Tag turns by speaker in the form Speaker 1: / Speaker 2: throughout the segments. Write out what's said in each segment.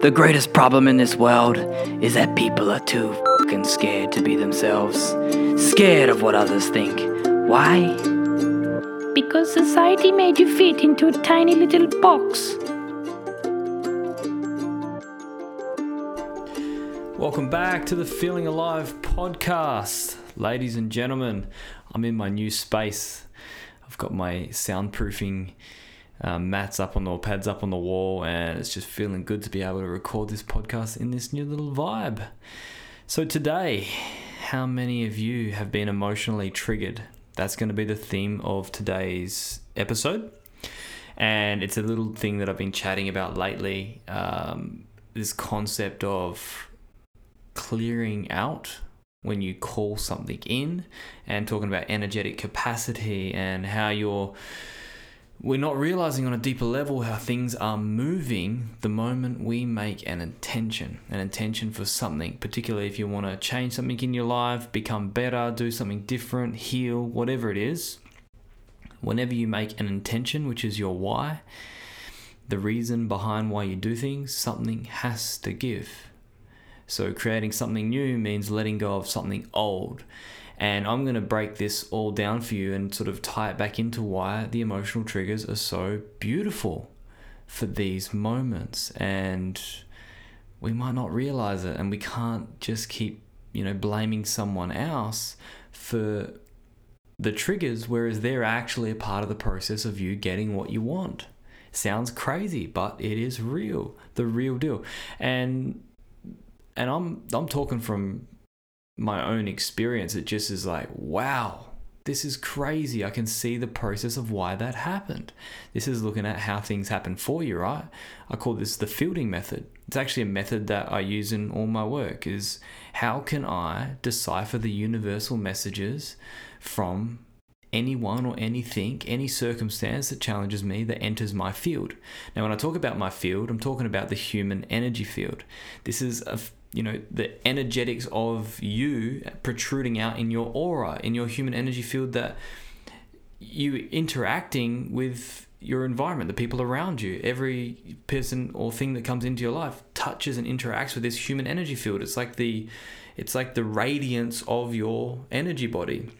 Speaker 1: The greatest problem in this world is that people are too fucking scared to be themselves. Scared of what others think. Why?
Speaker 2: Because society made you fit into a tiny little box.
Speaker 3: Welcome back to the Feeling Alive podcast. Ladies and gentlemen, I'm in my new space. I've got my soundproofing um, mats up on the pads up on the wall, and it's just feeling good to be able to record this podcast in this new little vibe. So, today, how many of you have been emotionally triggered? That's going to be the theme of today's episode. And it's a little thing that I've been chatting about lately um, this concept of clearing out when you call something in and talking about energetic capacity and how you're we're not realizing on a deeper level how things are moving the moment we make an intention, an intention for something, particularly if you want to change something in your life, become better, do something different, heal, whatever it is. Whenever you make an intention, which is your why, the reason behind why you do things, something has to give. So, creating something new means letting go of something old. And I'm going to break this all down for you and sort of tie it back into why the emotional triggers are so beautiful for these moments. And we might not realize it, and we can't just keep, you know, blaming someone else for the triggers, whereas they're actually a part of the process of you getting what you want. Sounds crazy, but it is real, the real deal. And and I'm I'm talking from my own experience, it just is like, wow, this is crazy. I can see the process of why that happened. This is looking at how things happen for you, right? I call this the fielding method. It's actually a method that I use in all my work is how can I decipher the universal messages from anyone or anything, any circumstance that challenges me that enters my field. Now, when I talk about my field, I'm talking about the human energy field. This is a you know the energetics of you protruding out in your aura in your human energy field that you interacting with your environment the people around you every person or thing that comes into your life touches and interacts with this human energy field it's like the it's like the radiance of your energy body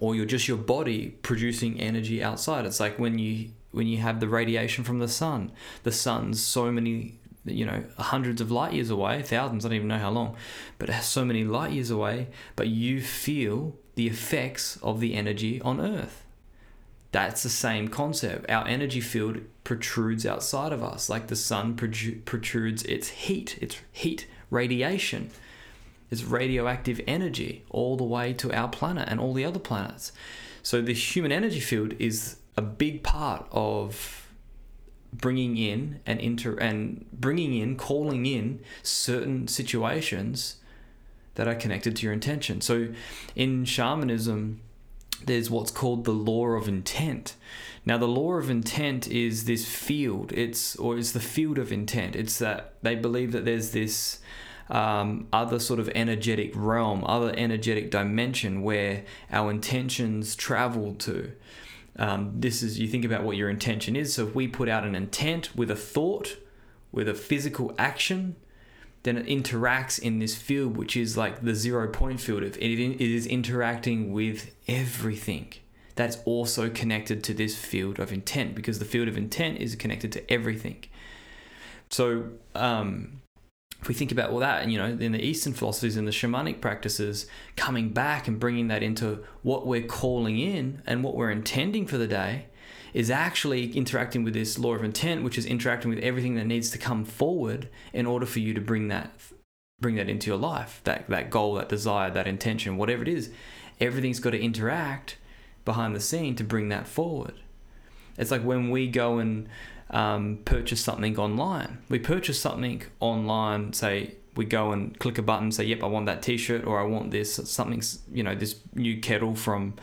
Speaker 3: or you're just your body producing energy outside it's like when you when you have the radiation from the sun the sun's so many you know, hundreds of light years away, thousands, I don't even know how long, but it has so many light years away, but you feel the effects of the energy on Earth. That's the same concept. Our energy field protrudes outside of us, like the sun protrudes its heat, its heat radiation, its radioactive energy all the way to our planet and all the other planets. So the human energy field is a big part of bringing in and inter and bringing in calling in certain situations that are connected to your intention. So in shamanism there's what's called the law of intent. Now the law of intent is this field. It's or is the field of intent. It's that they believe that there's this um, other sort of energetic realm other energetic dimension where our intentions travel to um, this is you think about what your intention is. So if we put out an intent with a thought, with a physical action, then it interacts in this field, which is like the zero point field. If it is interacting with everything, that's also connected to this field of intent because the field of intent is connected to everything. So um, if we think about all that, you know, in the Eastern philosophies and the shamanic practices, coming back and bringing that into what we're calling in and what we're intending for the day, is actually interacting with this law of intent, which is interacting with everything that needs to come forward in order for you to bring that bring that into your life. That that goal, that desire, that intention, whatever it is, everything's got to interact behind the scene to bring that forward. It's like when we go and um, purchase something online. We purchase something online, say we go and click a button, say, "Yep, I want that T-shirt," or "I want this something," you know, this new kettle from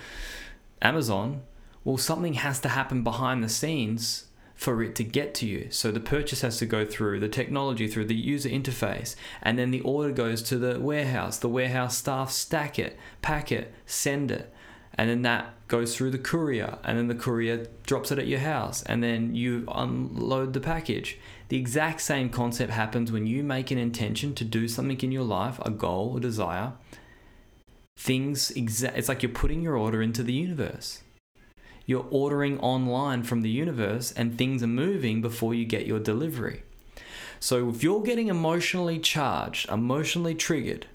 Speaker 3: Amazon. Well, something has to happen behind the scenes for it to get to you. So the purchase has to go through the technology, through the user interface, and then the order goes to the warehouse. The warehouse staff stack it, pack it, send it and then that goes through the courier and then the courier drops it at your house and then you unload the package The exact same concept happens when you make an intention to do something in your life, a goal, a desire. Things exa- it's like you're putting your order into the universe. You're ordering online from the universe and things are moving before you get your delivery. So if you're getting emotionally charged, emotionally triggered,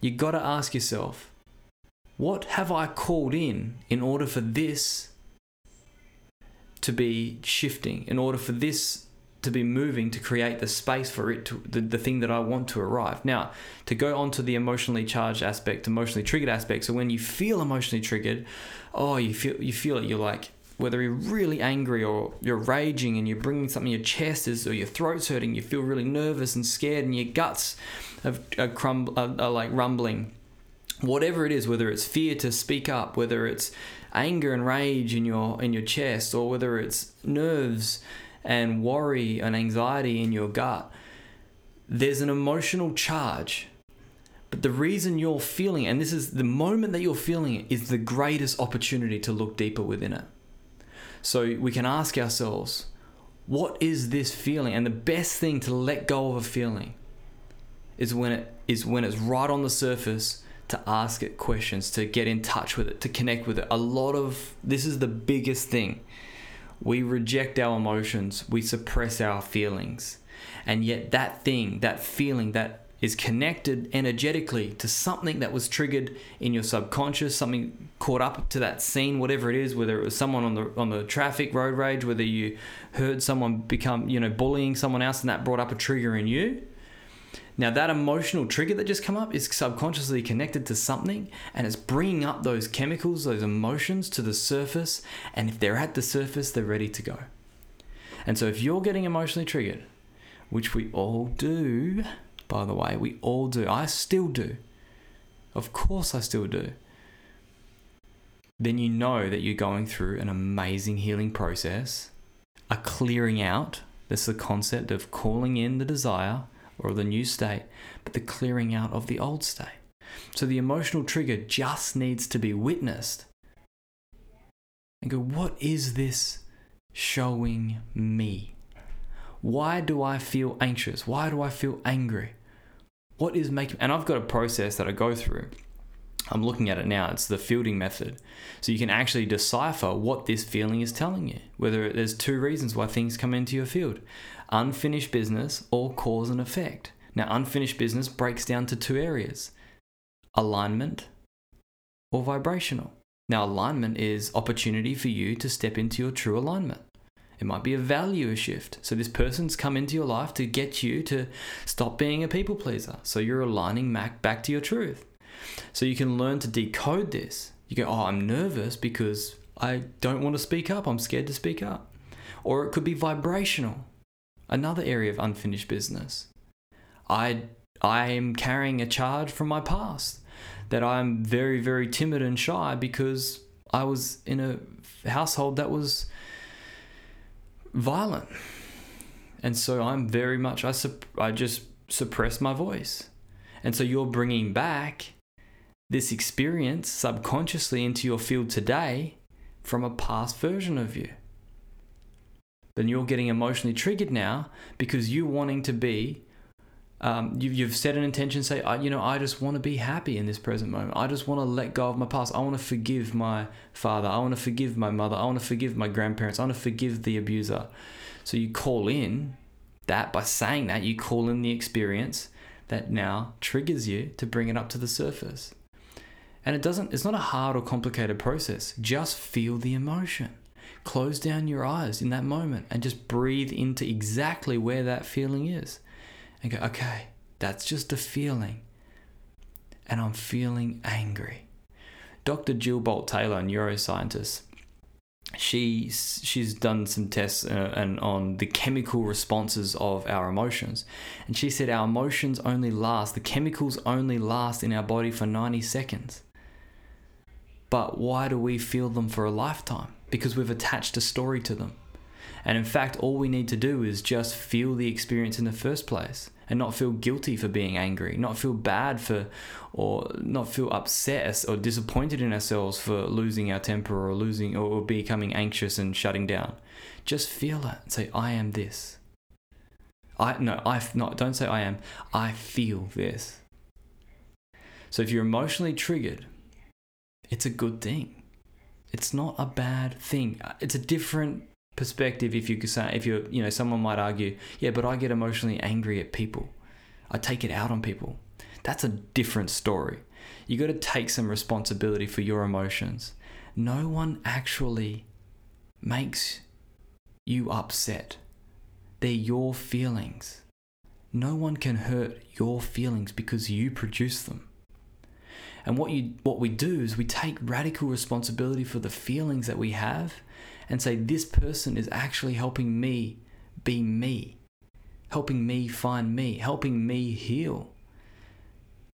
Speaker 3: you got to ask yourself, what have I called in in order for this to be shifting, in order for this to be moving to create the space for it to the, the thing that I want to arrive. Now, to go on to the emotionally charged aspect, emotionally triggered aspect. So when you feel emotionally triggered, oh, you feel you feel it. You're like whether you're really angry or you're raging and you're bringing something in your chest is or your throat's hurting. You feel really nervous and scared, and your guts are, are, crumb, are, are like rumbling. Whatever it is, whether it's fear to speak up, whether it's anger and rage in your in your chest, or whether it's nerves and worry and anxiety in your gut, there's an emotional charge. But the reason you're feeling and this is the moment that you're feeling it, is the greatest opportunity to look deeper within it. So we can ask ourselves, what is this feeling? And the best thing to let go of a feeling is when it is when it's right on the surface to ask it questions, to get in touch with it, to connect with it. A lot of this is the biggest thing we reject our emotions, we suppress our feelings. And yet, that thing, that feeling, that is connected energetically to something that was triggered in your subconscious, something caught up to that scene, whatever it is, whether it was someone on the on the traffic road rage, whether you heard someone become, you know, bullying someone else and that brought up a trigger in you. Now, that emotional trigger that just come up is subconsciously connected to something and it's bringing up those chemicals, those emotions to the surface. And if they're at the surface, they're ready to go. And so, if you're getting emotionally triggered, which we all do, by the way, we all do, I still do. Of course, I still do. Then you know that you're going through an amazing healing process, a clearing out. That's the concept of calling in the desire or the new state, but the clearing out of the old state. So the emotional trigger just needs to be witnessed and go, what is this showing me? Why do I feel anxious? Why do I feel angry? What is making, and I've got a process that I go through. I'm looking at it now. It's the fielding method. So you can actually decipher what this feeling is telling you. Whether there's two reasons why things come into your field unfinished business or cause and effect. Now, unfinished business breaks down to two areas alignment or vibrational. Now, alignment is opportunity for you to step into your true alignment. It might be a value shift. So, this person's come into your life to get you to stop being a people pleaser. So, you're aligning back, back to your truth. So, you can learn to decode this. You go, Oh, I'm nervous because I don't want to speak up. I'm scared to speak up. Or it could be vibrational another area of unfinished business. I I am carrying a charge from my past that I'm very very timid and shy because I was in a household that was violent. And so I'm very much I sup- I just suppress my voice. And so you're bringing back this experience subconsciously into your field today from a past version of you then you're getting emotionally triggered now because you wanting to be um, you, you've set an intention say I, you know i just want to be happy in this present moment. I just want to let go of my past. I want to forgive my father. I want to forgive my mother. I want to forgive my grandparents. I want to forgive the abuser. So you call in that by saying that you call in the experience that now triggers you to bring it up to the surface. And it doesn't it's not a hard or complicated process. Just feel the emotion Close down your eyes in that moment and just breathe into exactly where that feeling is. And go, okay, that's just a feeling. And I'm feeling angry. Dr. Jill Bolte Taylor, neuroscientist, she's she's done some tests uh, and on the chemical responses of our emotions and she said our emotions only last the chemicals only last in our body for 90 seconds but why do we feel them for a lifetime because we've attached a story to them. And in fact, all we need to do is just feel the experience in the first place and not feel guilty for being angry, not feel bad for, or not feel upset or disappointed in ourselves for losing our temper or losing or becoming anxious and shutting down. Just feel it and say, I am this. I no, I not don't say I am. I feel this. So if you're emotionally triggered, it's a good thing. It's not a bad thing. Uh, it's a different perspective if you could say if you're you know someone might argue yeah but i get emotionally angry at people. I take it out on people. That's a different story. You got to take some responsibility for your emotions. No one actually makes you upset. They're your feelings. No one can hurt your feelings because you produce them and what you what we do is we take radical responsibility for the feelings that we have and say, this person is actually helping me be me, helping me find me, helping me heal.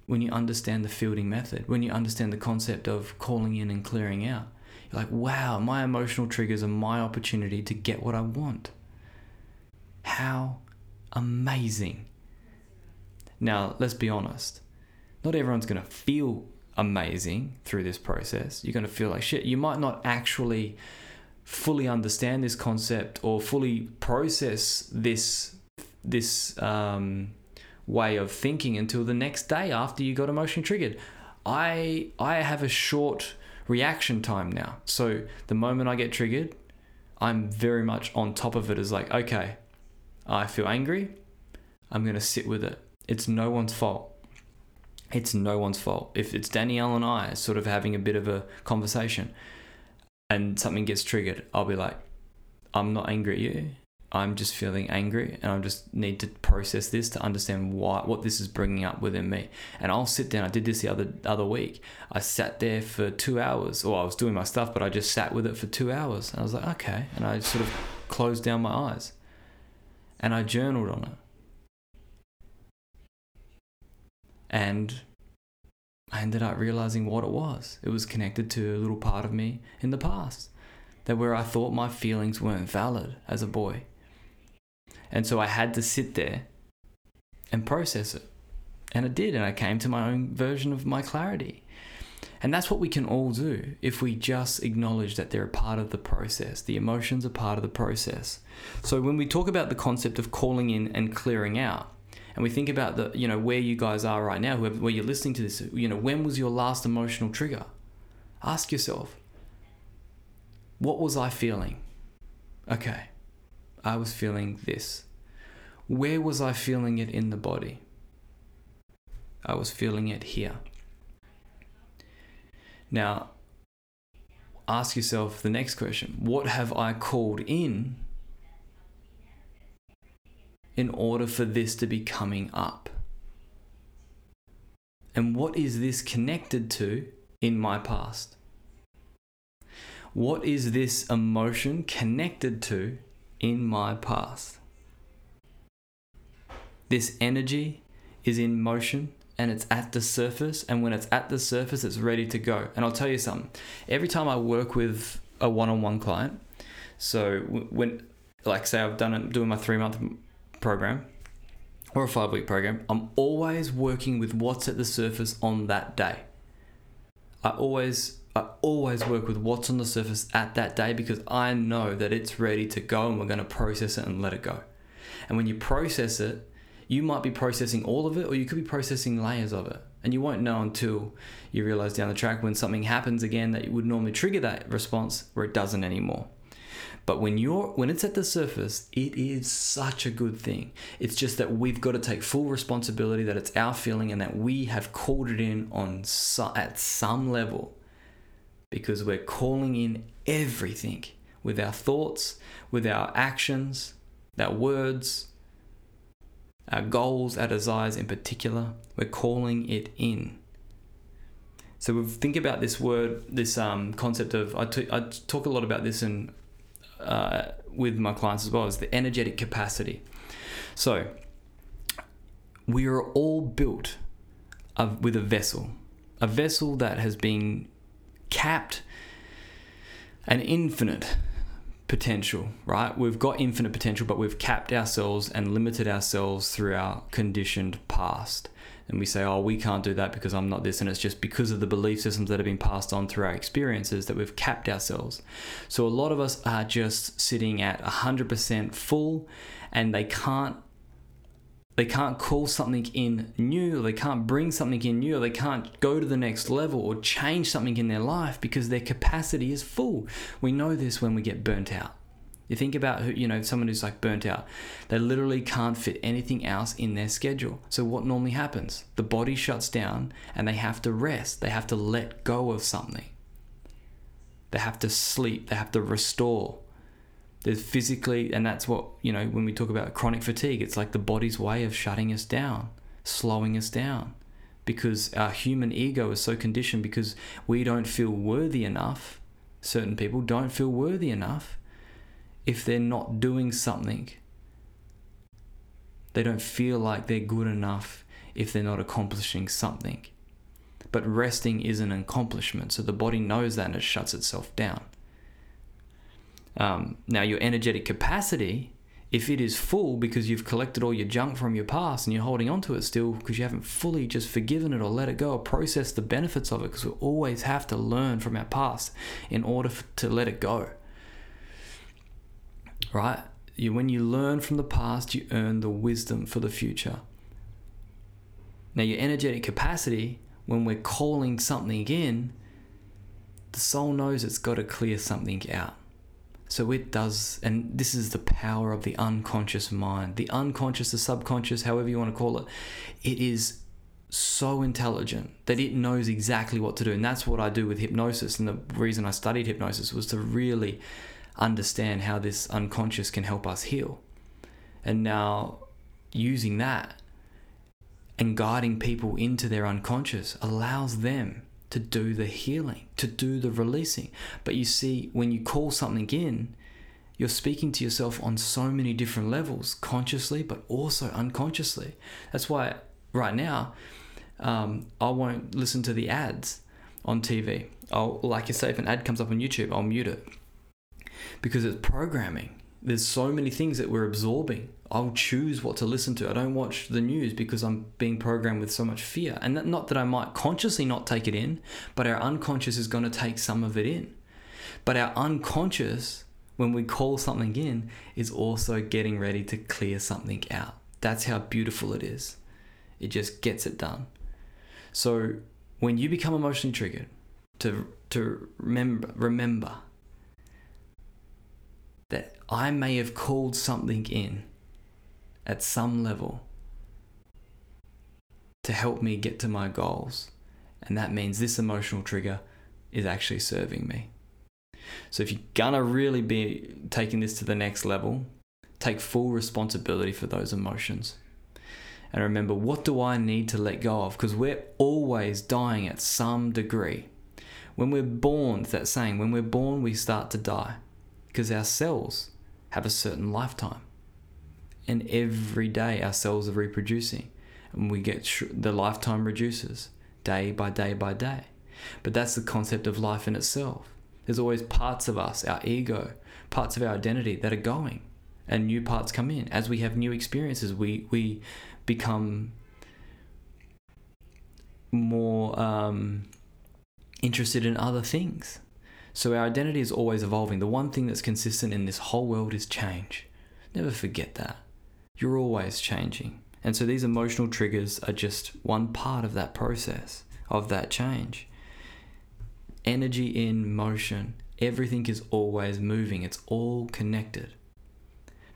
Speaker 3: When you understand the fielding method, when you understand the concept of calling in and clearing out, you're like, wow, my emotional triggers are my opportunity to get what I want. How amazing. Now, let's be honest. Not everyone's going to feel amazing through this process. You're going to feel like shit. You might not actually fully understand this concept or fully process this this um, way of thinking until the next day after you got emotionally triggered. I I have a short reaction time now. So the moment I get triggered, I'm very much on top of it as like, okay, I feel angry. I'm going to sit with it. It's no one's fault. It's no one's fault. If it's Danielle and I sort of having a bit of a conversation, and something gets triggered, I'll be like, I'm not angry at you. I'm just feeling angry and I just need to process this to understand why what this is bringing up within me. And I'll sit down. I did this the other other week. I sat there for 2 hours or I was doing my stuff but I just sat with it for 2 hours. And I was like, "Okay." And I sort of closed down my eyes. And I journaled on it. And I ended up realizing what it was. It was connected to a little part of me in the past, that where I thought my feelings weren't valid as a boy. And so I had to sit there and process it. And I did, and I came to my own version of my clarity. And that's what we can all do if we just acknowledge that they're a part of the process. The emotions are part of the process. So when we talk about the concept of calling in and clearing out, and we think about the you know where you guys are right now whoever, where you're listening to this you know when was your last emotional trigger? Ask yourself what was i feeling? Okay i was feeling this. Where was i feeling it in the body? I was feeling it here. Now ask yourself the next question. What have i called in in order for this to be coming up? And what is this connected to in my past? What is this emotion connected to in my past? This energy is in motion and it's at the surface. And when it's at the surface, it's ready to go. And I'll tell you something every time I work with a one on one client, so when, like, say, I've done it, doing my three month program or a five week program, I'm always working with what's at the surface on that day. I always I always work with what's on the surface at that day because I know that it's ready to go and we're going to process it and let it go. And when you process it, you might be processing all of it or you could be processing layers of it. And you won't know until you realize down the track when something happens again that would normally trigger that response where it doesn't anymore. But when you're when it's at the surface, it is such a good thing. It's just that we've got to take full responsibility that it's our feeling and that we have called it in on at some level because we're calling in everything with our thoughts, with our actions, our words, our goals, our desires in particular. We're calling it in. So we think about this word, this um, concept of I, t- I talk a lot about this in uh, with my clients as well is the energetic capacity. So we are all built of, with a vessel, a vessel that has been capped an infinite potential, right? We've got infinite potential, but we've capped ourselves and limited ourselves through our conditioned past and we say, oh, we can't do that because I'm not this. And it's just because of the belief systems that have been passed on through our experiences that we've capped ourselves. So a lot of us are just sitting at 100% full and they can't they can't call something in new, or they can't bring something in new, or they can't go to the next level or change something in their life because their capacity is full. We know this when we get burnt out. You think about who, you know, someone who's like burnt out. They literally can't fit anything else in their schedule. So what normally happens? The body shuts down and they have to rest. They have to let go of something. They have to sleep. They have to restore. There's physically, and that's what, you know, when we talk about chronic fatigue, it's like the body's way of shutting us down, slowing us down. Because our human ego is so conditioned because we don't feel worthy enough. Certain people don't feel worthy enough if they're not doing something. They don't feel like they're good enough if they're not accomplishing something. But resting is an accomplishment, so the body knows that and it shuts itself down. Um, now, your energetic capacity, if it is full because you've collected all your junk from your past and you're holding on to it still because you haven't fully just forgiven it or let it go or processed the benefits of it, because we always have to learn from our past in order to let it go right? You, when you learn from the past, you earn the wisdom for the future. Now, your energetic capacity, when we're calling something in, the soul knows it's got to clear something out. So it does, and this is the power of the unconscious mind. The unconscious, the subconscious, however you want to call it, it is so intelligent that it knows exactly what to do. And that's what I do with hypnosis. And the reason I studied hypnosis was to really understand how this unconscious can help us heal. And now using that and guiding people into their unconscious allows them to do the healing, to do the releasing. But you see, when you call something in, you're speaking to yourself on so many different levels, consciously, but also unconsciously. That's why right now, um, I won't listen to the ads on TV. I'll, like you say, if an ad comes up on YouTube, I'll mute it because it's programming. There's so many things that we're absorbing. I'll choose what to listen to. I don't watch the news because I'm being programmed with so much fear. And that, not that I might consciously not take it in, but our unconscious is going to take some of it in. But our unconscious, when we call something in, is also getting ready to clear something out. That's how beautiful it is. It just gets it done. So when you become emotionally triggered, to to remember remember I may have called something in at some level to help me get to my goals. And that means this emotional trigger is actually serving me. So if you're gonna really be taking this to the next level, take full responsibility for those emotions. And remember, what do I need to let go of? Because we're always dying at some degree. When we're born, that saying, when we're born, we start to die because our cells have a certain lifetime. And every day our cells are reproducing and we get sh- the lifetime reduces day by day by day. But that's the concept of life in itself. There's always parts of us, our ego, parts of our identity that are going and new parts come in. As we have new experiences, we, we become more um, interested in other things. So our identity is always evolving. The one thing that's consistent in this whole world is change. Never forget that. You're always changing. And so these emotional triggers are just one part of that process, of that change. Energy in motion. Everything is always moving. It's all connected.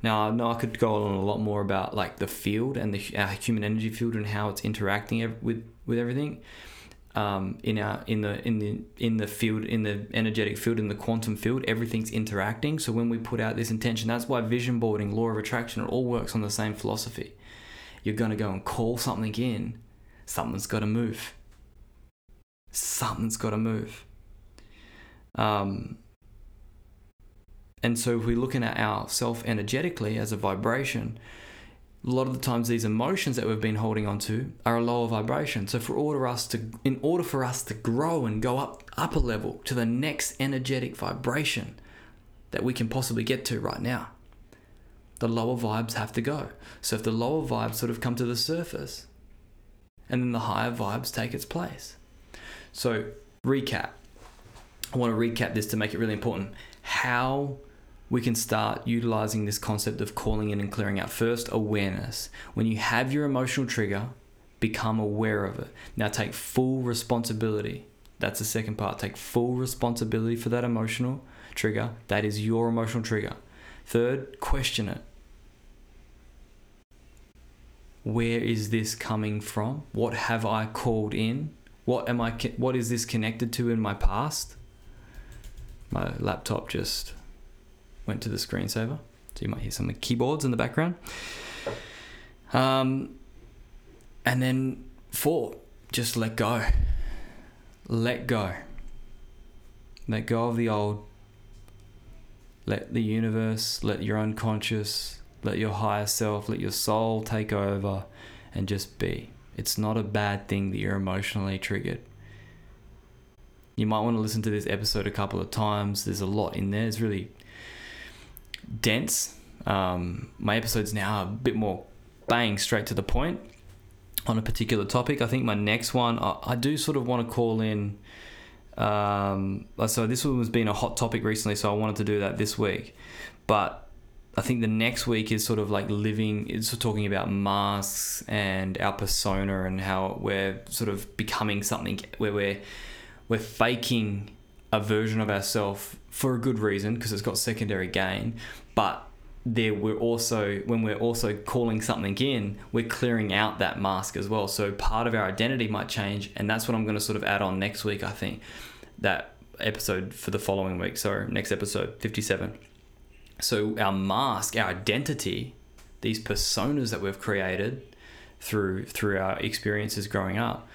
Speaker 3: Now, I know I could go on a lot more about like the field and the our human energy field and how it's interacting with with everything um, in our in the in the in the field in the energetic field in the quantum field everything's interacting. So when we put out this intention that's why vision boarding law of attraction it all works on the same philosophy. You're going to go and call something in something's got to move. Something's got to move. Um, and so if we're looking at ourself energetically as a vibration a lot of the times these emotions that we've been holding on to are a lower vibration. So for order us to in order for us to grow and go up up a level to the next energetic vibration that we can possibly get to right now, the lower vibes have to go. So if the lower vibes sort of come to the surface and then the higher vibes take its place. So recap. I want to recap this to make it really important. How we can start utilizing this concept of calling in and clearing out. First, awareness. When you have your emotional trigger, become aware of it. Now, take full responsibility. That's the second part. Take full responsibility for that emotional trigger. That is your emotional trigger. Third, question it. Where is this coming from? What have I called in? What am I what is this connected to in my past? My laptop just went to the screensaver. So you might hear some of the keyboards in the background. Um, and then four, just let go. Let go. Let go of the old. Let the universe, let your unconscious, let your higher self, let your soul take over and just be. It's not a bad thing that you're emotionally triggered. You might want to listen to this episode a couple of times. There's a lot in there. It's really dense. Um, my episodes now are a bit more bang straight to the point on a particular topic. I think my next one, I, I do sort of want to call in. Um, so this one has been a hot topic recently, so I wanted to do that this week. But I think the next week is sort of like living, it's talking about masks and our persona and how we're sort of becoming something where we're we're faking a version of ourselves for a good reason because it's got secondary gain, but there we're also when we're also calling something in we're clearing out that mask as well. So part of our identity might change and that's what i'm going to sort of add on next week i think that episode for the following week. So next episode 57 so our mask our identity these personas that we've created through through our experiences growing up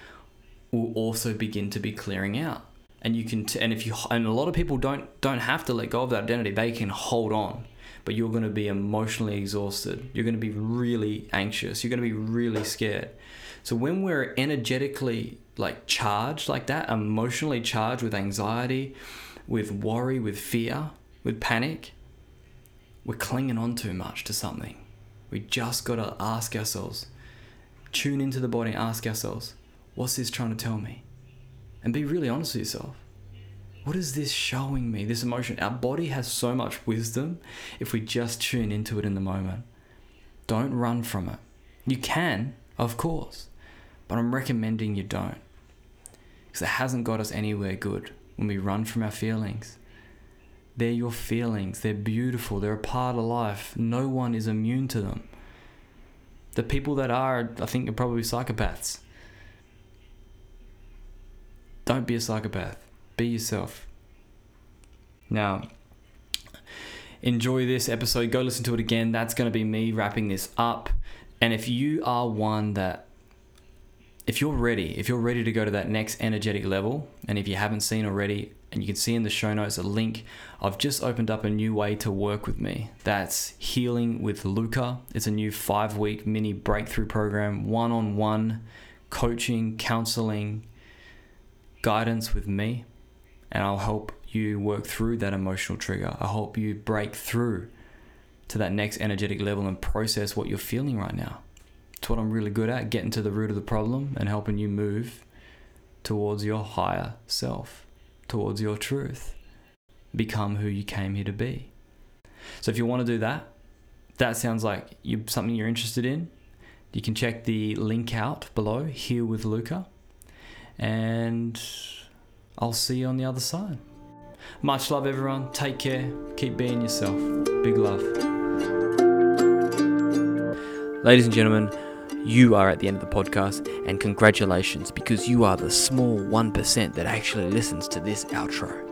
Speaker 3: will also begin to be clearing out and you can t- and if you and a lot of people don't don't have to let go of that identity they can hold on but you're going to be emotionally exhausted. You're going to be really anxious. You're going to be really scared. So when we're energetically like charged like that, emotionally charged with anxiety, with worry, with fear, with panic, we're clinging on too much to something. We just got to ask ourselves, tune into the body and ask ourselves, what's this trying to tell me? And be really honest with yourself what is this showing me? This emotion. Our body has so much wisdom if we just tune into it in the moment. Don't run from it. You can, of course, but I'm recommending you don't. Because it hasn't got us anywhere good when we run from our feelings. They're your feelings, they're beautiful, they're a part of life. No one is immune to them. The people that are, I think, are probably psychopaths. Don't be a psychopath. Be yourself. Now, enjoy this episode. Go listen to it again. That's going to be me wrapping this up. And if you are one that, if you're ready, if you're ready to go to that next energetic level, and if you haven't seen already, and you can see in the show notes a link, I've just opened up a new way to work with me. That's Healing with Luka. It's a new five week mini breakthrough program, one on one coaching, counseling, guidance with me and I'll help you work through that emotional trigger. I'll help you break through to that next energetic level and process what you're feeling right now. It's what I'm really good at, getting to the root of the problem and helping you move towards your higher self, towards your truth. Become who you came here to be. So if you want to do that, that sounds like you something you're interested in. You can check the link out below here with Luka. And I'll see you on the other side. Much love, everyone. Take care. Keep being yourself. Big love. Ladies and gentlemen, you are at the end of the podcast, and congratulations because you are the small 1% that actually listens to this outro.